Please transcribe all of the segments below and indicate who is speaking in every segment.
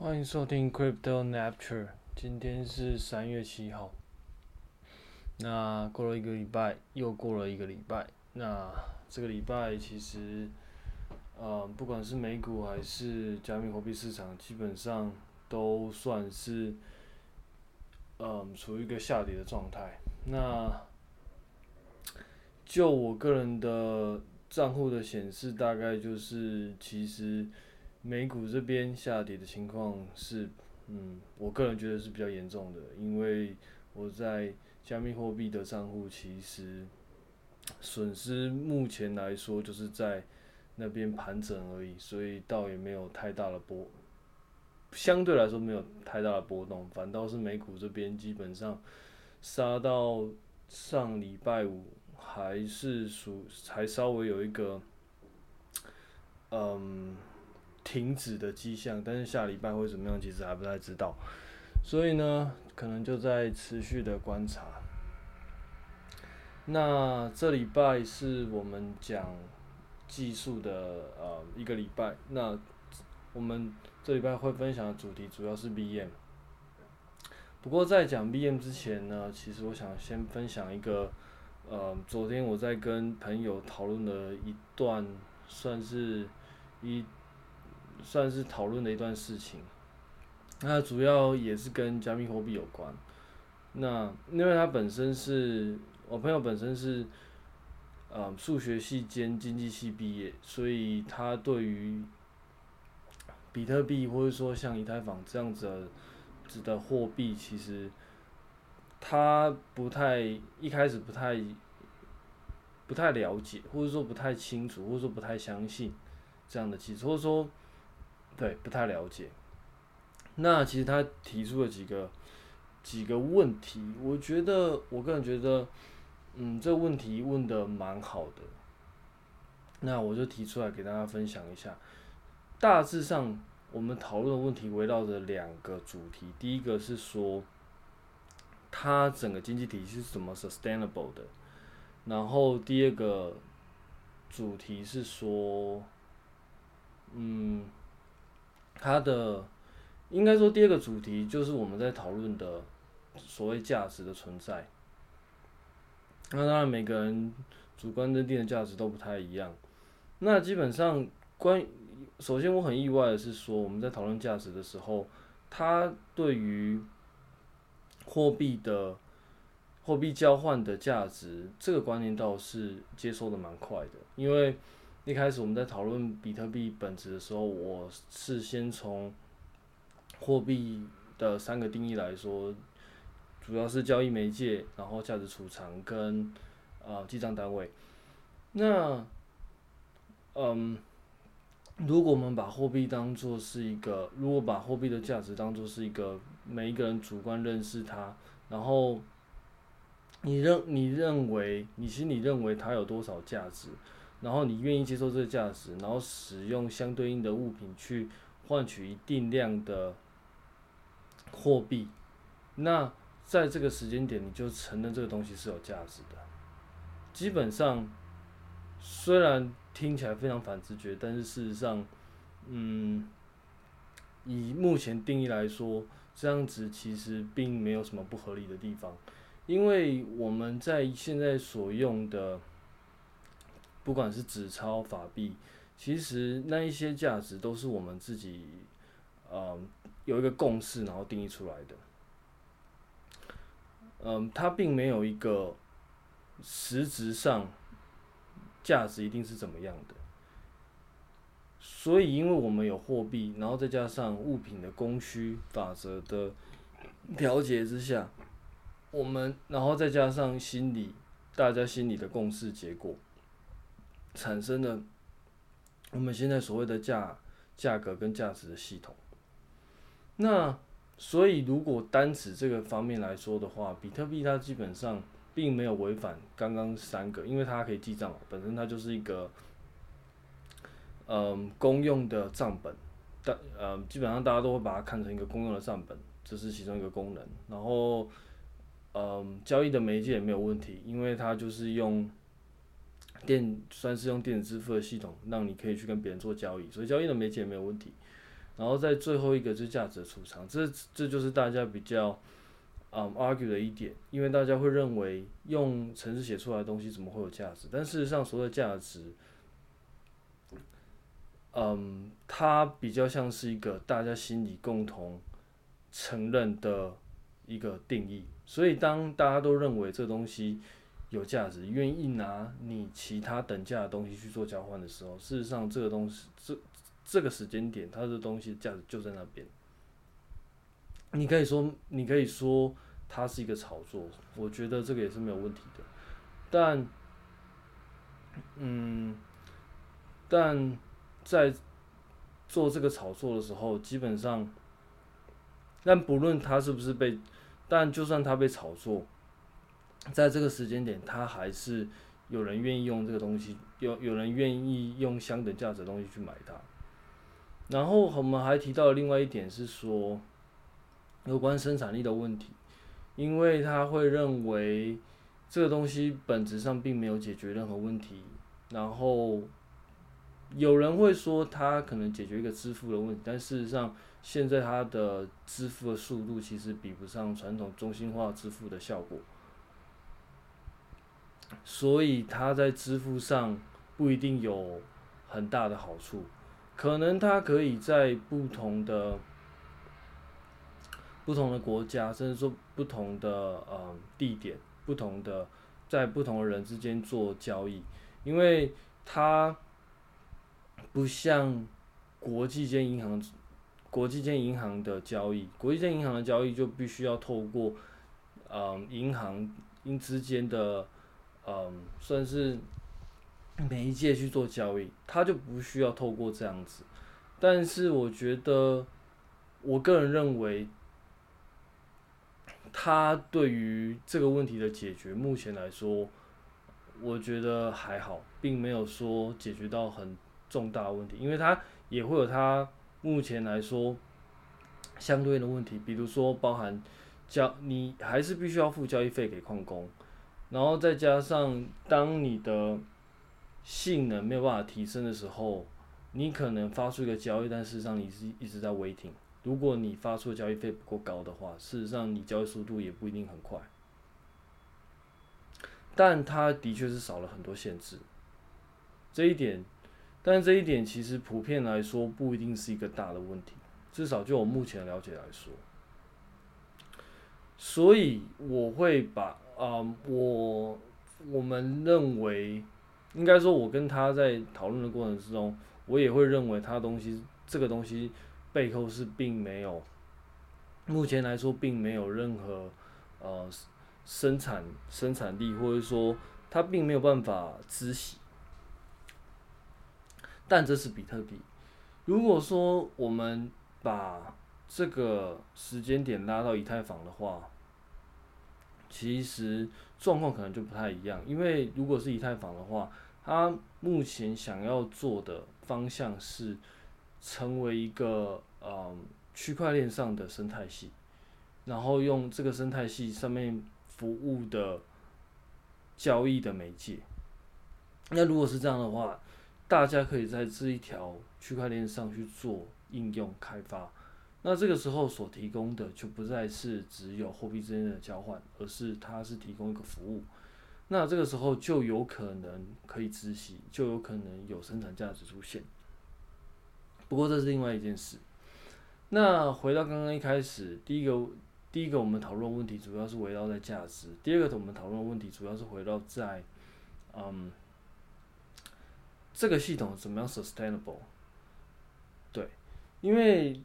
Speaker 1: 欢迎收听 Crypto Nature 今天是三月七号。那过了一个礼拜，又过了一个礼拜。那这个礼拜其实，呃，不管是美股还是加密货币市场，基本上都算是，呃，处于一个下跌的状态。那就我个人的账户的显示，大概就是其实。美股这边下跌的情况是，嗯，我个人觉得是比较严重的，因为我在加密货币的账户其实损失目前来说就是在那边盘整而已，所以倒也没有太大的波，相对来说没有太大的波动，反倒是美股这边基本上杀到上礼拜五还是属还稍微有一个，嗯。停止的迹象，但是下礼拜会怎么样，其实还不太知道，所以呢，可能就在持续的观察。那这礼拜是我们讲技术的呃一个礼拜，那我们这礼拜会分享的主题主要是 VM。不过在讲 VM 之前呢，其实我想先分享一个呃，昨天我在跟朋友讨论的一段，算是一。算是讨论的一段事情，那主要也是跟加密货币有关。那因为他本身是我朋友本身是，呃，数学系兼经济系毕业，所以他对于比特币或者说像以太坊这样子的的货币，其实他不太一开始不太不太了解，或者说不太清楚，或者说不太相信这样的技术，或者说。对，不太了解。那其实他提出了几个几个问题，我觉得我个人觉得，嗯，这个问题问的蛮好的。那我就提出来给大家分享一下。大致上，我们讨论的问题围绕着两个主题。第一个是说，它整个经济体系是怎么 sustainable 的。然后第二个主题是说，嗯。它的应该说第二个主题就是我们在讨论的所谓价值的存在。那当然每个人主观认定的价值都不太一样。那基本上关首先我很意外的是说我们在讨论价值的时候，它对于货币的货币交换的价值这个观念倒是接受的蛮快的，因为。一开始我们在讨论比特币本质的时候，我是先从货币的三个定义来说，主要是交易媒介，然后价值储藏跟呃记账单位。那嗯，如果我们把货币当做是一个，如果把货币的价值当做是一个每一个人主观认识它，然后你认你认为你心里认为它有多少价值？然后你愿意接受这个价值，然后使用相对应的物品去换取一定量的货币，那在这个时间点你就承认这个东西是有价值的。基本上，虽然听起来非常反直觉，但是事实上，嗯，以目前定义来说，这样子其实并没有什么不合理的地方，因为我们在现在所用的。不管是纸钞、法币，其实那一些价值都是我们自己，嗯，有一个共识，然后定义出来的。嗯，它并没有一个实质上价值一定是怎么样的。所以，因为我们有货币，然后再加上物品的供需法则的调节之下，我们，然后再加上心理，大家心理的共识结果。产生了我们现在所谓的价价格跟价值的系统。那所以如果单指这个方面来说的话，比特币它基本上并没有违反刚刚三个，因为它可以记账，本身它就是一个嗯公用的账本，但呃基本上大家都会把它看成一个公用的账本，这是其中一个功能。然后嗯交易的媒介也没有问题，因为它就是用。电算是用电子支付的系统，让你可以去跟别人做交易，所以交易的媒介没有问题。然后在最后一个就是价值的储藏，这这就是大家比较嗯 argue 的一点，因为大家会认为用程式写出来的东西怎么会有价值？但事实上，所谓的价值，嗯，它比较像是一个大家心里共同承认的一个定义。所以，当大家都认为这东西有价值，愿意拿你其他等价的东西去做交换的时候，事实上，这个东西这这个时间点，它的东西价值就在那边。你可以说，你可以说它是一个炒作，我觉得这个也是没有问题的。但，嗯，但在做这个炒作的时候，基本上，但不论它是不是被。但就算它被炒作，在这个时间点，它还是有人愿意用这个东西，有有人愿意用相等价值的东西去买它。然后我们还提到另外一点是说，有关生产力的问题，因为他会认为这个东西本质上并没有解决任何问题。然后有人会说，它可能解决一个支付的问题，但事实上。现在它的支付的速度其实比不上传统中心化支付的效果，所以它在支付上不一定有很大的好处。可能它可以在不同的不同的国家，甚至说不同的呃地点、不同的在不同的人之间做交易，因为它不像国际间银行。国际间银行的交易，国际间银行的交易就必须要透过，嗯，银行因之间的，嗯，算是媒介去做交易，他就不需要透过这样子。但是我觉得，我个人认为，他对于这个问题的解决，目前来说，我觉得还好，并没有说解决到很重大问题，因为他也会有他。目前来说，相对的问题，比如说包含交，你还是必须要付交易费给矿工，然后再加上当你的性能没有办法提升的时候，你可能发出一个交易，但事实上你是一直在 waiting。如果你发出的交易费不够高的话，事实上你交易速度也不一定很快。但它的确是少了很多限制，这一点。但这一点其实普遍来说不一定是一个大的问题，至少就我目前了解来说。所以我会把啊、我我们认为，应该说，我跟他在讨论的过程之中，我也会认为他东西这个东西背后是并没有，目前来说并没有任何呃生产生产力，或者说他并没有办法孳息。但这是比特币。如果说我们把这个时间点拉到以太坊的话，其实状况可能就不太一样。因为如果是以太坊的话，它目前想要做的方向是成为一个嗯区块链上的生态系，然后用这个生态系上面服务的交易的媒介。那如果是这样的话，大家可以在这一条区块链上去做应用开发，那这个时候所提供的就不再是只有货币之间的交换，而是它是提供一个服务，那这个时候就有可能可以孳息，就有可能有生产价值出现。不过这是另外一件事。那回到刚刚一开始，第一个第一个我们讨论问题主要是围绕在价值，第二个我们讨论问题主要是围绕在嗯。这个系统怎么样 sustainable？对，因为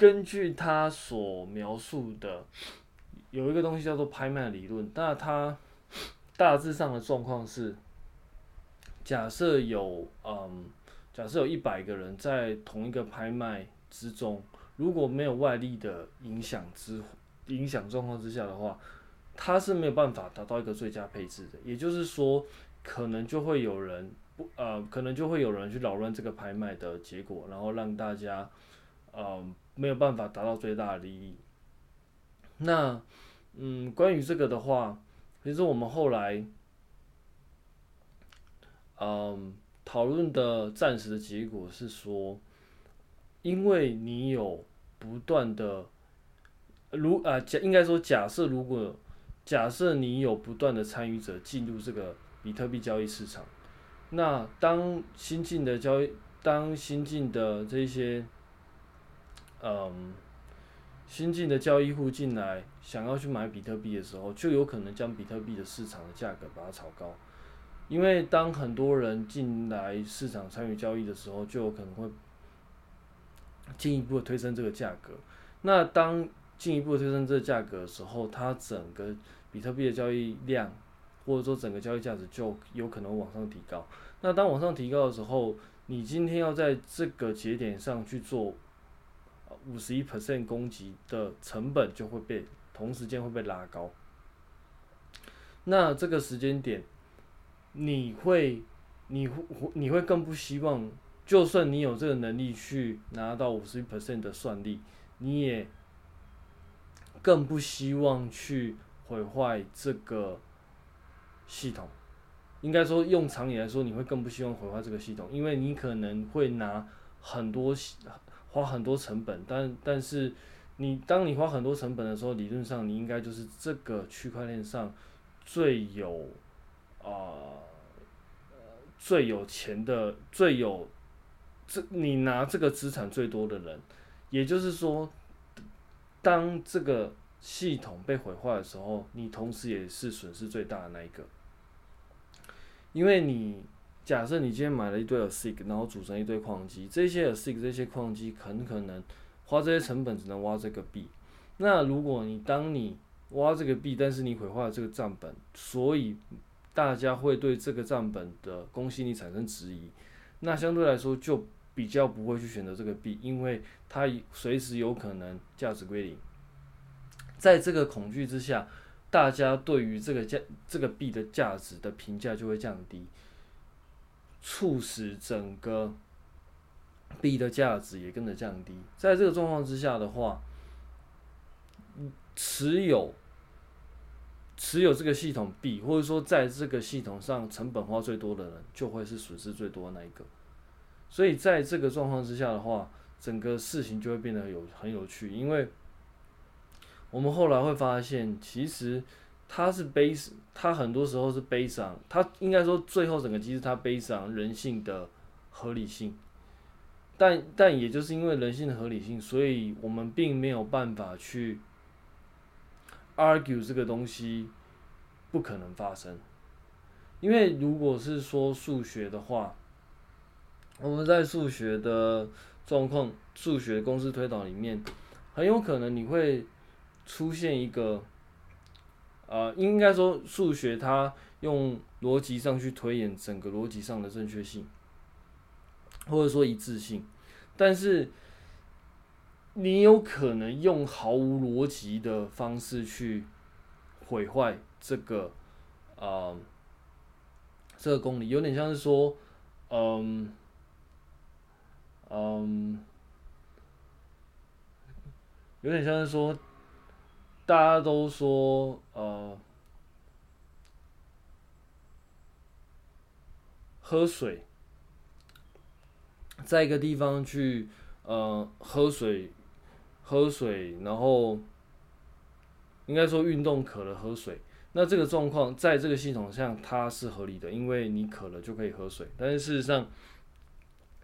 Speaker 1: 根据他所描述的，有一个东西叫做拍卖理论。那它大致上的状况是，假设有嗯，假设有一百个人在同一个拍卖之中，如果没有外力的影响之影响状况之下的话，它是没有办法达到一个最佳配置的。也就是说，可能就会有人不。呃，可能就会有人去扰乱这个拍卖的结果，然后让大家嗯没有办法达到最大的利益。那嗯，关于这个的话，其实我们后来嗯讨论的暂时的结果是说，因为你有不断的，如啊假应该说假设如果假设你有不断的参与者进入这个比特币交易市场，那当新进的交易，当新进的这些，嗯，新进的交易户进来想要去买比特币的时候，就有可能将比特币的市场的价格把它炒高。因为当很多人进来市场参与交易的时候，就有可能会进一步的推升这个价格。那当进一步推升这个价格的时候，它整个比特币的交易量或者说整个交易价值就有可能往上提高。那当往上提高的时候，你今天要在这个节点上去做五十一 percent 攻击的成本就会被同时间会被拉高。那这个时间点。你会，你会，你会更不希望，就算你有这个能力去拿到五十一 percent 的算力，你也更不希望去毁坏这个系统。应该说，用常理来说，你会更不希望毁坏这个系统，因为你可能会拿很多花很多成本，但但是你当你花很多成本的时候，理论上你应该就是这个区块链上最有。啊，最有钱的、最有这你拿这个资产最多的人，也就是说，当这个系统被毁坏的时候，你同时也是损失最大的那一个。因为你假设你今天买了一堆 ASIC，然后组成一堆矿机，这些 ASIC 这些矿机很可能花这些成本只能挖这个币。那如果你当你挖这个币，但是你毁坏了这个账本，所以大家会对这个账本的公信力产生质疑，那相对来说就比较不会去选择这个币，因为它随时有可能价值归零。在这个恐惧之下，大家对于这个价这个币的价值的评价就会降低，促使整个币的价值也跟着降低。在这个状况之下的话，持有。持有这个系统币，或者说在这个系统上成本花最多的人，就会是损失最多的那一个。所以在这个状况之下的话，整个事情就会变得有很有趣，因为我们后来会发现，其实它是 base，它很多时候是悲伤，他，应该说最后整个机制它悲伤人性的合理性。但但也就是因为人性的合理性，所以我们并没有办法去。argue 这个东西不可能发生，因为如果是说数学的话，我们在数学的状况、数学公式推导里面，很有可能你会出现一个，呃，应该说数学它用逻辑上去推演整个逻辑上的正确性，或者说一致性，但是。你有可能用毫无逻辑的方式去毁坏这个，啊、这个公理有点像是说，嗯，嗯，有点像是说，大家都说，呃，喝水，在一个地方去，呃，喝水。喝水，然后应该说运动渴了喝水，那这个状况在这个系统上它是合理的，因为你渴了就可以喝水。但是事实上，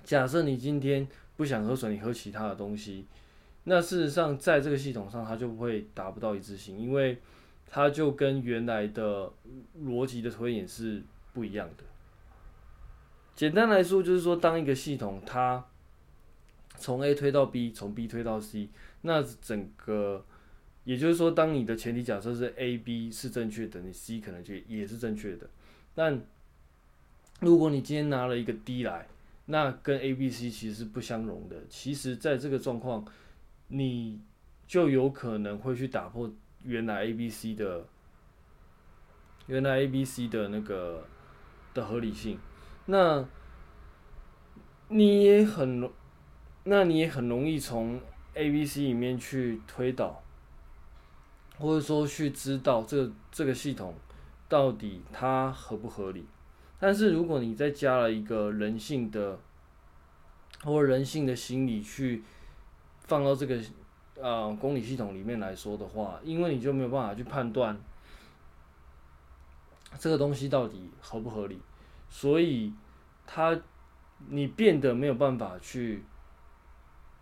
Speaker 1: 假设你今天不想喝水，你喝其他的东西，那事实上在这个系统上它就会达不到一致性，因为它就跟原来的逻辑的推演是不一样的。简单来说，就是说当一个系统它从 A 推到 B，从 B 推到 C。那整个，也就是说，当你的前提假设是 A、B 是正确的，你 C 可能就也是正确的。但如果你今天拿了一个 D 来，那跟 A、B、C 其实是不相容的。其实，在这个状况，你就有可能会去打破原来 A、B、C 的原来 A、B、C 的那个的合理性。那你也很，那你也很容易从。A、B、C 里面去推导，或者说去知道这个这个系统到底它合不合理。但是如果你再加了一个人性的或人性的心理去放到这个呃公理系统里面来说的话，因为你就没有办法去判断这个东西到底合不合理，所以它你变得没有办法去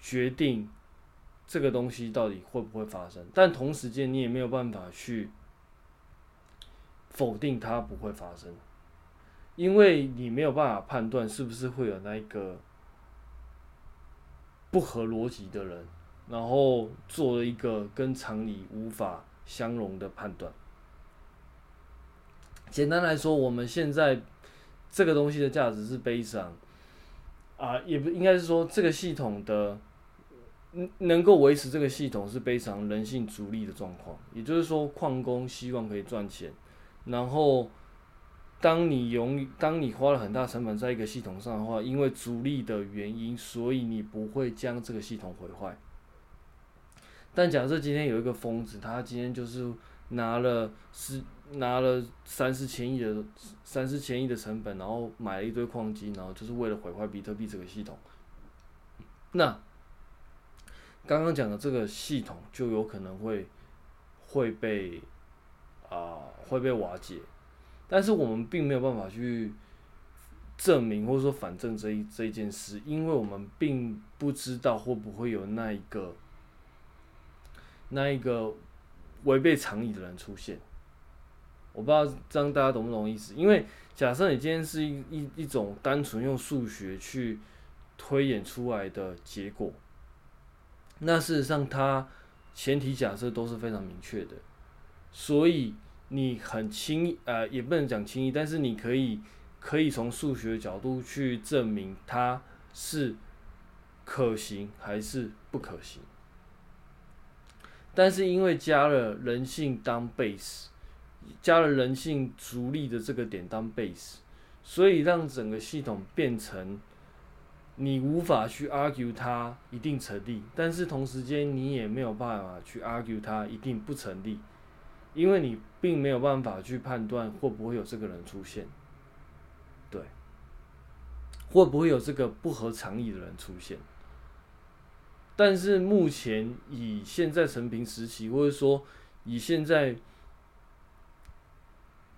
Speaker 1: 决定这个东西到底会不会发生，但同时间你也没有办法去否定它不会发生。因为你没有办法判断是不是会有那一个不合逻辑的人，然后做了一个跟常理无法相容的判断。简单来说，我们现在这个东西的价值是悲伤啊，也不应该是说这个系统的能够维持这个系统是非常人性逐利的状况。也就是说，矿工希望可以赚钱，然后。当你用，当你花了很大成本在一个系统上的话，因为逐利的原因，所以你不会将这个系统毁坏。但假设今天有一个疯子，他今天就是拿了是拿了三四千亿的三四千亿的成本，然后买了一堆矿机，然后就是为了毁坏比特币这个系统。那刚刚讲的这个系统就有可能会会被啊、会被瓦解。但是我们并没有办法去证明或者说反证这一这一件事，因为我们并不知道会不会有那一个那一个违背常理的人出现。我不知道这样大家懂不懂意思？因为假设你今天是一一一种单纯用数学去推演出来的结果，那事实上它前提假设都是非常明确的，所以。你很轻易，呃，也不能讲轻易，但是你可以可以从数学角度去证明它是可行还是不可行。但是因为加了人性当 base，加了人性逐利的这个点当 base，所以让整个系统变成你无法去 argue 它一定成立，但是同时间你也没有办法去 argue 它一定不成立。因为你并没有办法去判断会不会有这个人出现，对，会不会有这个不合常理的人出现？但是目前以现在成平时期，或者说以现在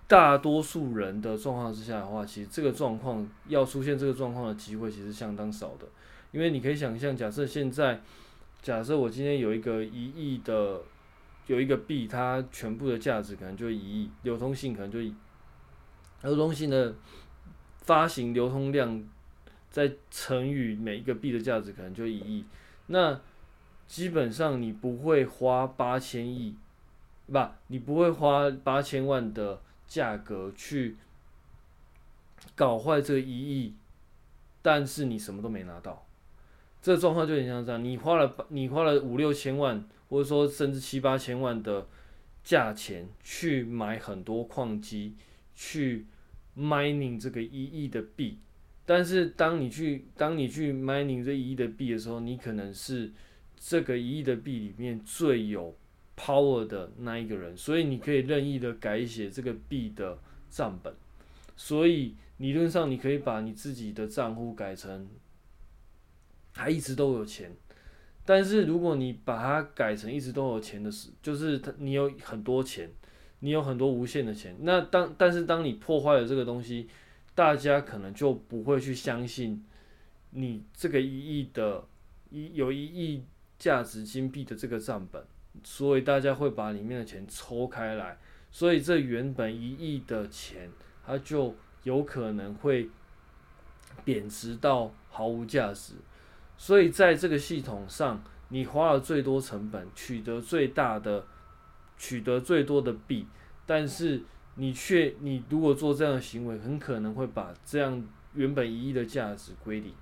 Speaker 1: 大多数人的状况之下的话，其实这个状况要出现这个状况的机会其实相当少的。因为你可以想象，假设现在，假设我今天有一个一亿的。有一个币，它全部的价值可能就一亿，流通性可能就一，流通性的发行流通量再乘以每一个币的价值可能就一亿，那基本上你不会花八千亿，不，你不会花八千万的价格去搞坏这一亿，但是你什么都没拿到，这状况就有点像这样，你花了你花了五六千万。或者说，甚至七八千万的价钱去买很多矿机，去 mining 这个一亿的币。但是，当你去当你去 mining 这一亿的币的时候，你可能是这个一亿的币里面最有 power 的那一个人，所以你可以任意的改写这个币的账本。所以，理论上你可以把你自己的账户改成，他一直都有钱。但是如果你把它改成一直都有钱的事，就是你有很多钱，你有很多无限的钱。那当但是当你破坏了这个东西，大家可能就不会去相信你这个一亿的一有一亿价值金币的这个账本，所以大家会把里面的钱抽开来，所以这原本一亿的钱，它就有可能会贬值到毫无价值。所以在这个系统上，你花了最多成本，取得最大的，取得最多的币，但是你却，你如果做这样的行为，很可能会把这样原本一亿的价值归零。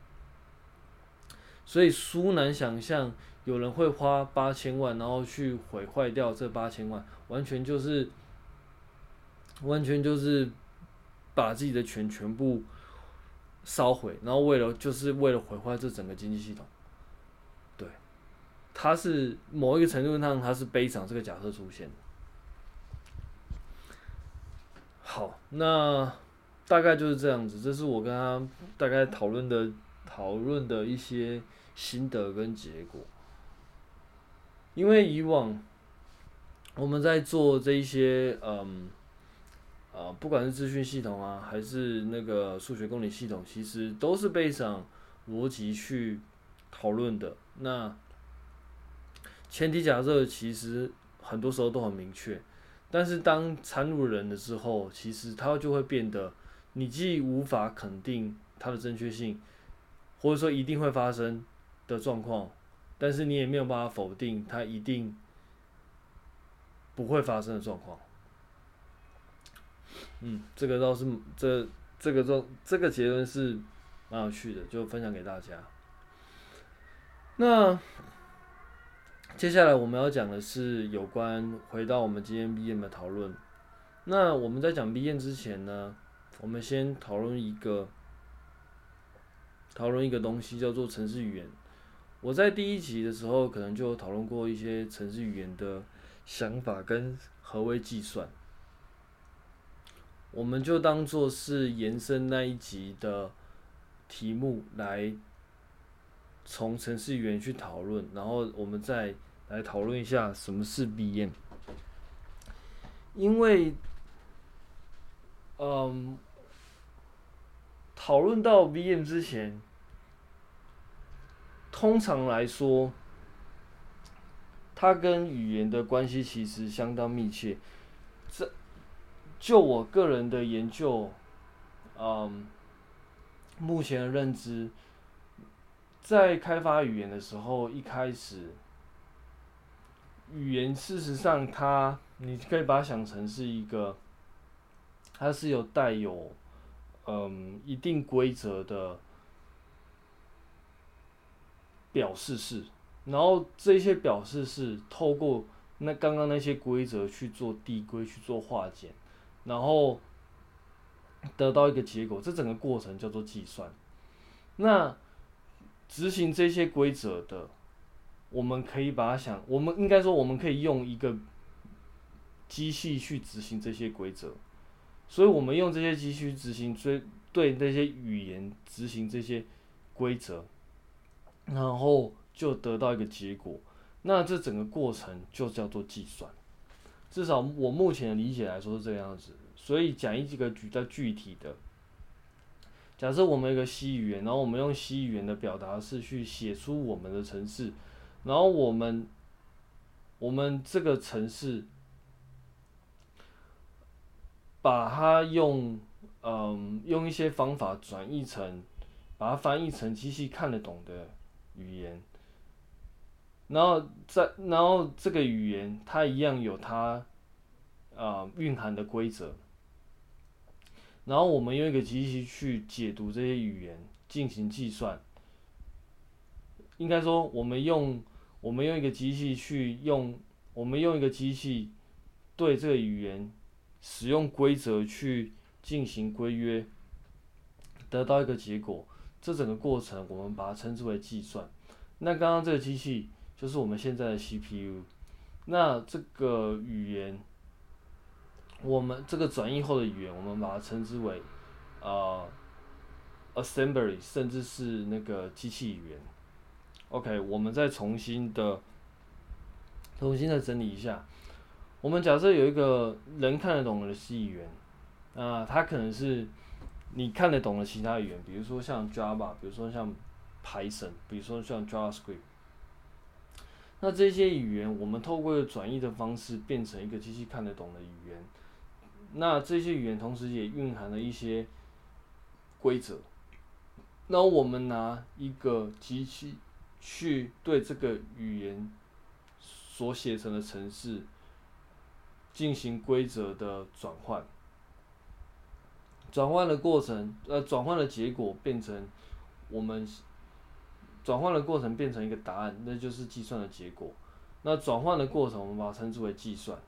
Speaker 1: 所以，殊难想象有人会花八千万，然后去毁坏掉这八千万，完全就是，完全就是把自己的钱全部。烧毁，然后为了就是为了毁坏这整个经济系统，对，它是某一个程度上，它是悲惨这个假设出现。好，那大概就是这样子，这是我跟他大概讨论的讨论的一些心得跟结果。因为以往我们在做这一些，嗯，呃，不管是资讯系统啊，还是那个数学公理系统，其实都是背上逻辑去讨论的。那前提假设其实很多时候都很明确，但是当参入人的时候，其实它就会变得，你既无法肯定它的正确性，或者说一定会发生的状况。但是你也没有办法否定它一定不会发生的状况。嗯，这个倒是这这个状这个结论是蛮有趣的，就分享给大家。那接下来我们要讲的是有关回到我们今天 B M 的讨论。那我们在讲 B M 之前呢，我们先讨论一个讨论一个东西，叫做程式语言。我在第一集的时候，可能就讨论过一些程式语言的想法跟何为计算，我们就当做是延伸那一集的题目来从程式语言去讨论，然后我们再来讨论一下什么是 B M 因为，嗯，讨论到 B M 之前。通常来说，它跟语言的关系其实相当密切。这，就我个人的研究，嗯，目前的认知，在开发语言的时候，一开始，语言事实上它，你可以把它想成是一个，它是有带有，嗯，一定规则的。表示式，然后这些表示式透过那刚刚那些规则去做递归去做化简，然后得到一个结果，这整个过程叫做计算。那执行这些规则的，我们可以把它想，我们应该说我们可以用一个机器去执行这些规则，所以我们用这些机器去执行，追对那些语言执行这些规则。然后就得到一个结果，那这整个过程就叫做计算。至少我目前的理解来说是这个样子。所以讲一几个比较具体的，假设我们一个 C 语言，然后我们用 C 语言的表达式去写出我们的城市，然后我们我们这个城市把它用嗯用一些方法转译成，把它翻译成机器看得懂的。语言，然后在然后这个语言它一样有它啊蕴含的规则，然后我们用一个机器去解读这些语言进行计算。应该说，我们用我们用一个机器去用我们用一个机器对这个语言使用规则去进行规约，得到一个结果。这整个过程，我们把它称之为计算。那刚刚这个机器就是我们现在的 CPU。那这个语言，我们这个转译后的语言，我们把它称之为、呃、assembly，甚至是那个机器语言。OK，我们再重新的重新的整理一下。我们假设有一个人看得懂的 C 语言，啊、呃，它可能是。你看得懂的其他语言，比如说像 Java，比如说像 Python，比如说像 JavaScript。那这些语言，我们透过转译的方式变成一个机器看得懂的语言。那这些语言同时也蕴含了一些规则。那我们拿一个机器去对这个语言所写成的程式进行规则的转换。转换的过程，呃，转换的结果变成我们转换的过程变成一个答案，那就是计算的结果。那转换的过程，我们把它称之为计算。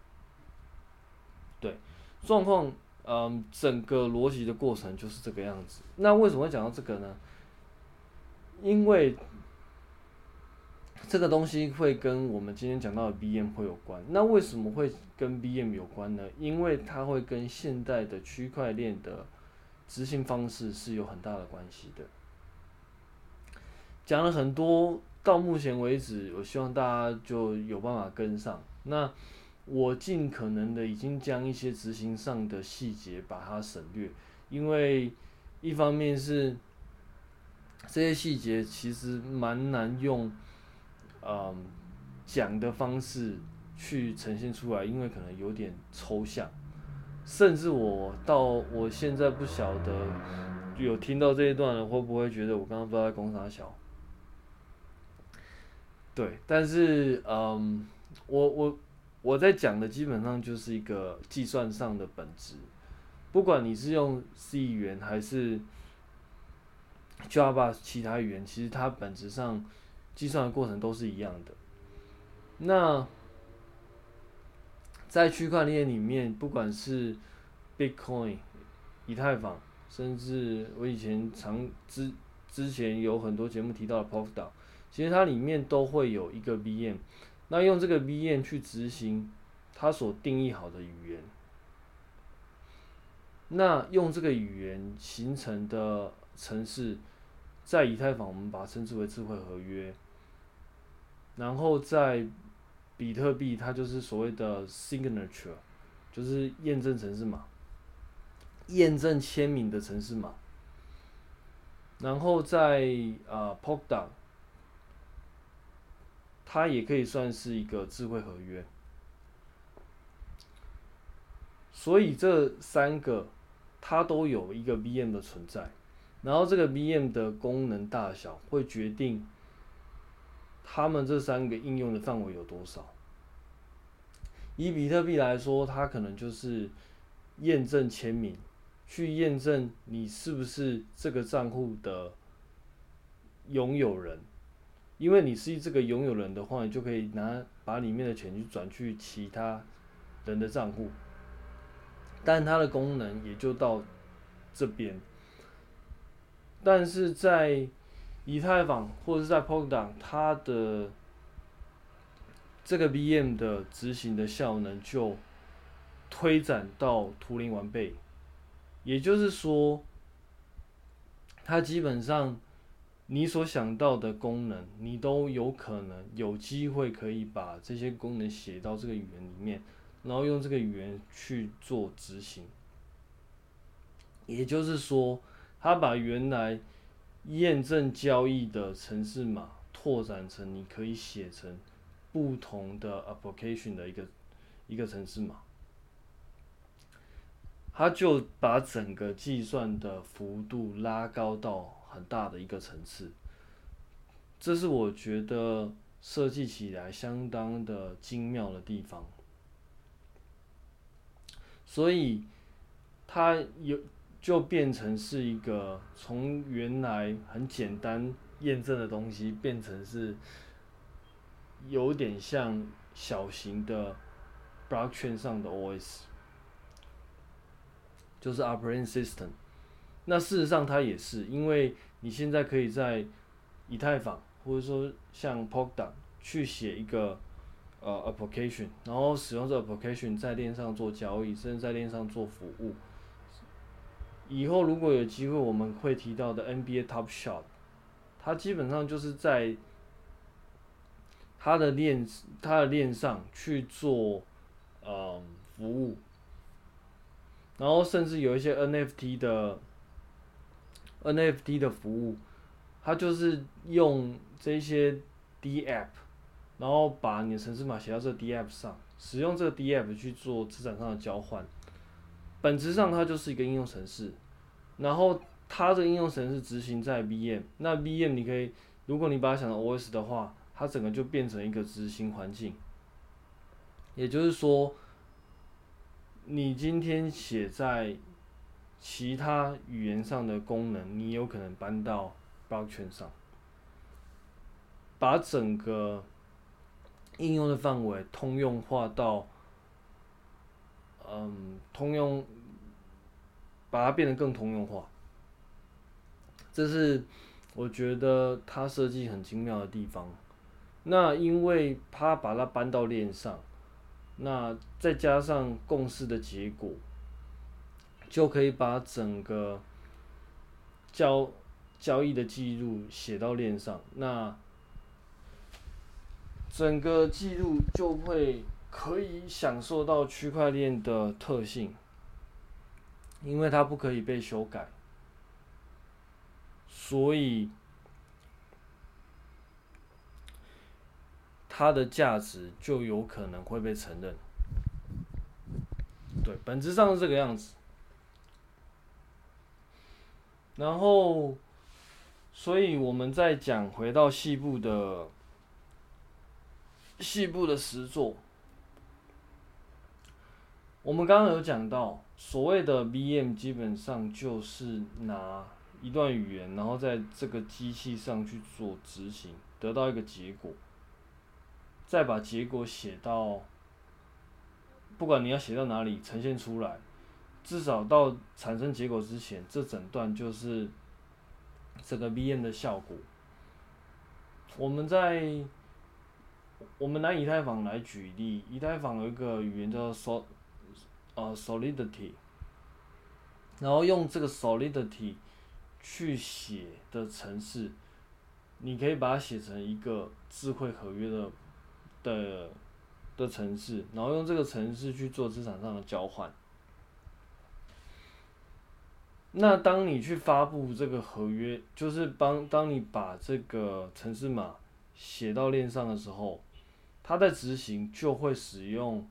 Speaker 1: 对，状况，嗯，整个逻辑的过程就是这个样子。那为什么会讲到这个呢？因为这个东西会跟我们今天讲到的 BM 会有关。那为什么会跟 BM 有关呢？因为它会跟现代的区块链的执行方式是有很大的关系的。讲了很多，到目前为止，我希望大家就有办法跟上。那我尽可能的已经将一些执行上的细节把它省略，因为一方面是这些细节其实蛮难用，嗯，讲的方式去呈现出来，因为可能有点抽象，甚至我到我现在不晓得有听到这一段了，会不会觉得我刚刚不知道在攻啥小？对，但是嗯，我我我在讲的基本上就是一个计算上的本质，不管你是用 C 语言还是 Java 其他语言，其实它本质上计算的过程都是一样的。那在区块链里面，不管是 Bitcoin、以太坊，甚至我以前常之之前有很多节目提到的 Polkadot。其实它里面都会有一个 VM，那用这个 VM 去执行它所定义好的语言，那用这个语言形成的程式，在以太坊我们把它称之为智慧合约，然后在比特币它就是所谓的 signature，就是验证程式码，验证签名的程式码，然后在啊 Polkadot 它也可以算是一个智慧合约，所以这三个它都有一个 VM 的存在，然后这个 VM 的功能大小会决定它们这三个应用的范围有多少。以比特币来说，它可能就是验证签名，去验证你是不是这个账户的拥有人。因为你是这个拥有人的话，你就可以拿把里面的钱去转去其他人的账户，但它的功能也就到这边。但是在以太坊或者是在 Polkadot，它的这个 VM 的执行的效能就推展到图灵完备，也就是说，它基本上。你所想到的功能，你都有可能有机会可以把这些功能写到这个语言里面，然后用这个语言去做执行。也就是说，他把原来验证交易的程式码拓展成你可以写成不同的 application 的一个一个程式码，他就把整个计算的幅度拉高到。很大的一个层次，这是我觉得设计起来相当的精妙的地方。所以它有就变成是一个从原来很简单验证的东西，变成是有点像小型的 blockchain 上的 OS，就是 operating system。那事实上它也是因为。你现在可以在以太坊，或者说像 Polkadot 去写一个呃 application，然后使用这 application 在链上做交易，甚至在链上做服务。以后如果有机会，我们会提到的 NBA Top Shot，它基本上就是在它的链它的链上去做呃服务，然后甚至有一些 NFT 的。NFT 的服务，它就是用这些 DApp，然后把你的城市码写到这个 DApp 上，使用这个 DApp 去做资产上的交换。本质上它就是一个应用程式，然后它的应用程式执行在 VM，那 VM 你可以，如果你把它想成 OS 的话，它整个就变成一个执行环境。也就是说，你今天写在其他语言上的功能，你有可能搬到 Blockchain 上，把整个应用的范围通用化到，嗯，通用，把它变得更通用化。这是我觉得它设计很精妙的地方。那因为它把它搬到链上，那再加上共识的结果。就可以把整个交交易的记录写到链上，那整个记录就会可以享受到区块链的特性，因为它不可以被修改，所以它的价值就有可能会被承认。对，本质上是这个样子。然后，所以我们再讲回到细部的细部的实作。我们刚刚有讲到，所谓的 VM 基本上就是拿一段语言，然后在这个机器上去做执行，得到一个结果，再把结果写到，不管你要写到哪里，呈现出来。至少到产生结果之前，这整段就是这个 VM 的效果。我们在我们拿以太坊来举例，以太坊有一个语言叫做 Sol 呃 Solidity，然后用这个 Solidity 去写的程式，你可以把它写成一个智慧合约的的的程式，然后用这个程式去做资产上的交换。那当你去发布这个合约，就是帮当你把这个城市码写到链上的时候，它在执行就会使用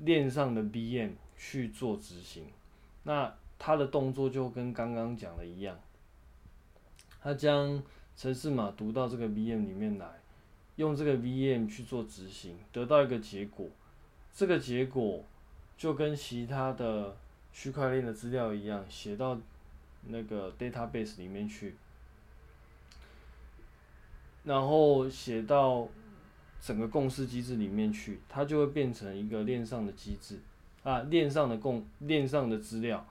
Speaker 1: 链上的 VM 去做执行。那它的动作就跟刚刚讲的一样，它将城市码读到这个 VM 里面来，用这个 VM 去做执行，得到一个结果。这个结果就跟其他的。区块链的资料一样，写到那个 database 里面去，然后写到整个共识机制里面去，它就会变成一个链上的机制啊，链上的共链上的资料，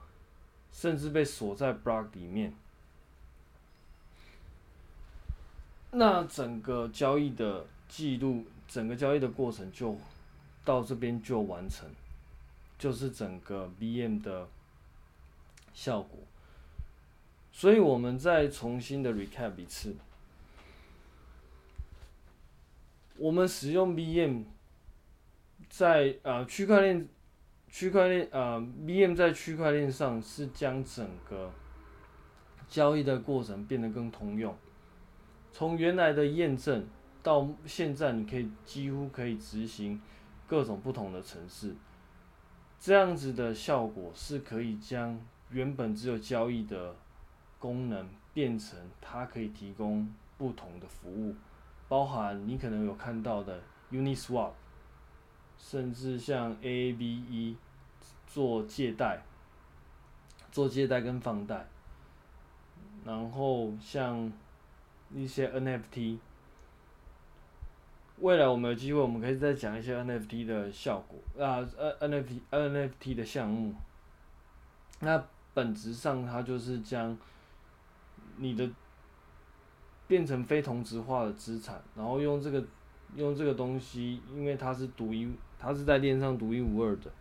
Speaker 1: 甚至被锁在 block 里面。那整个交易的记录，整个交易的过程就到这边就完成。就是整个 VM 的效果，所以我们再重新的 recap 一次。我们使用 VM 在啊区块链区块链啊 VM 在区块链上是将整个交易的过程变得更通用，从原来的验证到现在，你可以几乎可以执行各种不同的程式。这样子的效果是可以将原本只有交易的功能变成它可以提供不同的服务，包含你可能有看到的 Uniswap，甚至像 AAVE 做借贷、做借贷跟放贷，然后像一些 NFT。未来我们有机会，我们可以再讲一些 NFT 的效果啊，，NFT NFT 的项目。那本质上它就是将你的变成非同质化的资产，然后用这个用这个东西，因为它是独一，它是在链上独一无二的，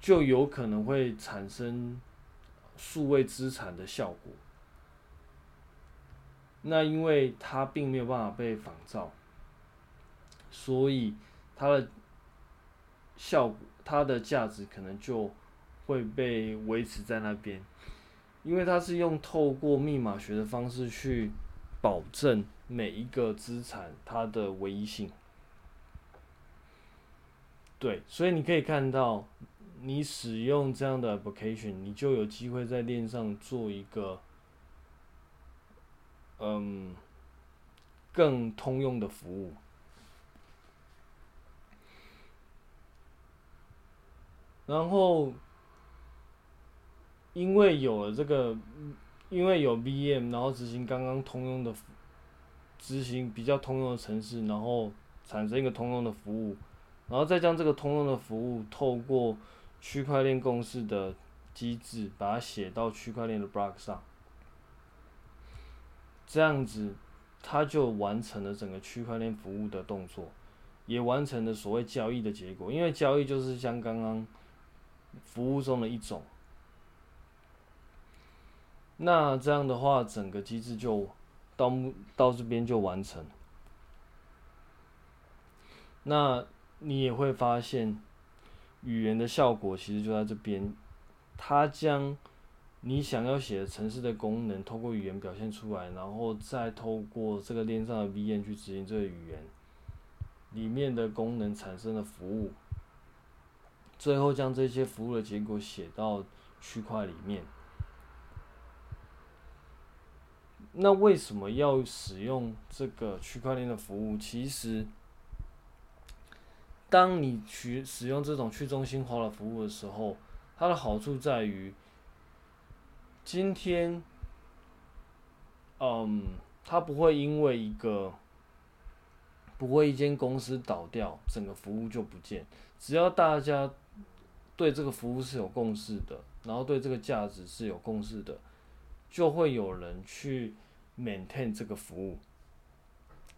Speaker 1: 就有可能会产生数位资产的效果。那因为它并没有办法被仿造，所以它的效果、它的价值可能就会被维持在那边，因为它是用透过密码学的方式去保证每一个资产它的唯一性。对，所以你可以看到，你使用这样的 application，你就有机会在链上做一个。嗯，更通用的服务。然后，因为有了这个，因为有 VM，然后执行刚刚通用的，执行比较通用的程式，然后产生一个通用的服务，然后再将这个通用的服务透过区块链共识的机制，把它写到区块链的 block 上。这样子，它就完成了整个区块链服务的动作，也完成了所谓交易的结果。因为交易就是像刚刚服务中的一种，那这样的话，整个机制就到目到这边就完成。那你也会发现，语言的效果其实就在这边，它将你想要写的程式的功能透过语言表现出来，然后再透过这个链上的 VM 去执行这个语言里面的功能产生的服务，最后将这些服务的结果写到区块里面。那为什么要使用这个区块链的服务？其实，当你去使用这种去中心化的服务的时候，它的好处在于，今天，嗯，它不会因为一个，不会一间公司倒掉，整个服务就不见。只要大家对这个服务是有共识的，然后对这个价值是有共识的，就会有人去。maintain 这个服务，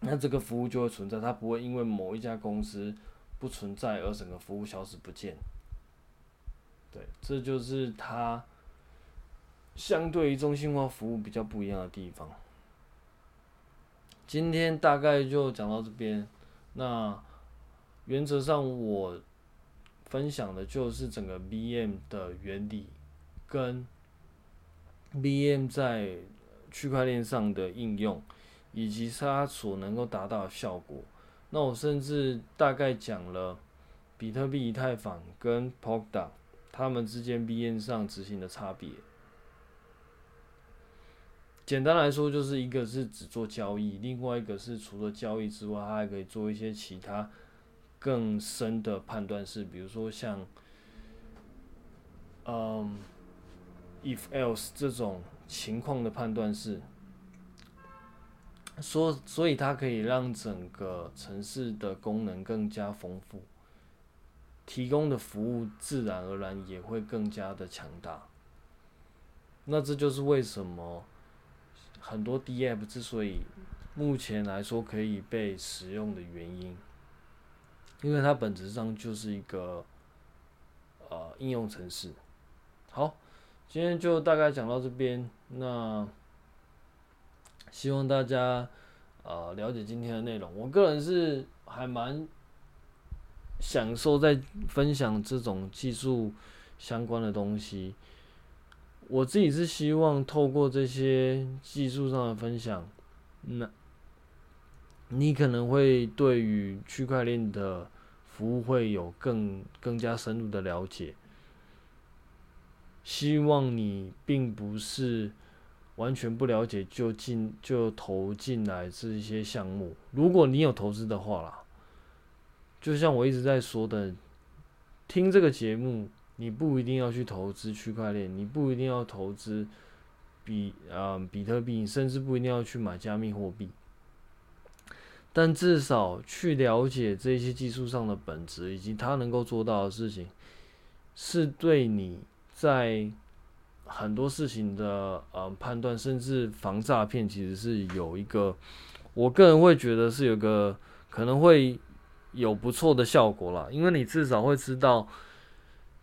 Speaker 1: 那这个服务就会存在，它不会因为某一家公司不存在而整个服务消失不见。对，这就是它相对于中心化服务比较不一样的地方。今天大概就讲到这边，那原则上我分享的就是整个 VM 的原理跟 VM 在。区块链上的应用，以及它所能够达到的效果。那我甚至大概讲了比特币、以太坊跟 Polkadot 它们之间 VM 上执行的差别。简单来说，就是一个是只做交易，另外一个是除了交易之外，它还可以做一些其他更深的判断式，比如说像嗯 if else 这种。情况的判断是，说，所以它可以让整个城市的功能更加丰富，提供的服务自然而然也会更加的强大。那这就是为什么很多 DApp 之所以目前来说可以被使用的原因，因为它本质上就是一个呃应用程式。好。今天就大概讲到这边，那希望大家呃了解今天的内容。我个人是还蛮享受在分享这种技术相关的东西。我自己是希望透过这些技术上的分享，那你可能会对于区块链的服务会有更更加深入的了解。希望你并不是完全不了解就进就投进来这一些项目。如果你有投资的话啦，就像我一直在说的，听这个节目，你不一定要去投资区块链，你不一定要投资比啊、比特币，甚至不一定要去买加密货币。但至少去了解这些技术上的本质以及它能够做到的事情，是对你。在很多事情的呃判断，甚至防诈骗，其实是有一个，我个人会觉得是有个可能会有不错的效果啦，因为你至少会知道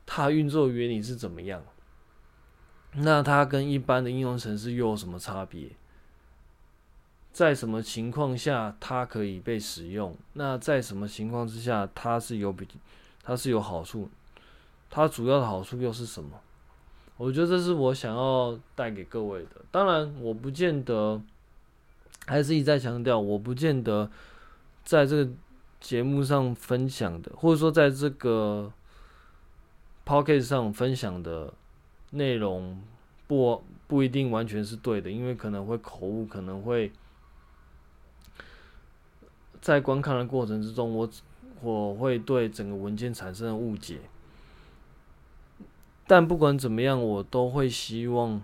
Speaker 1: 它运作原理是怎么样，那它跟一般的应用程式又有什么差别？在什么情况下它可以被使用？那在什么情况之下它是有比它是有好处？它主要的好处又是什么？我觉得这是我想要带给各位的。当然，我不见得，还是一再强调，我不见得在这个节目上分享的，或者说在这个 podcast 上分享的内容不不一定完全是对的，因为可能会口误，可能会在观看的过程之中，我我会对整个文件产生误解。但不管怎么样，我都会希望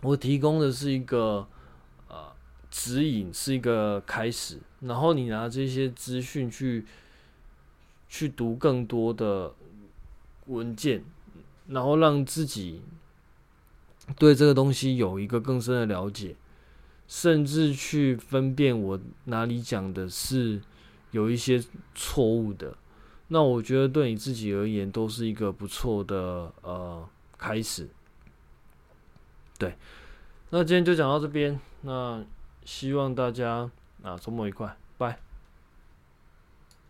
Speaker 1: 我提供的是一个呃指引，是一个开始。然后你拿这些资讯去去读更多的文件，然后让自己对这个东西有一个更深的了解，甚至去分辨我哪里讲的是有一些错误的。那我觉得对你自己而言都是一个不错的呃开始。对，那今天就讲到这边，那希望大家啊周末愉快，拜。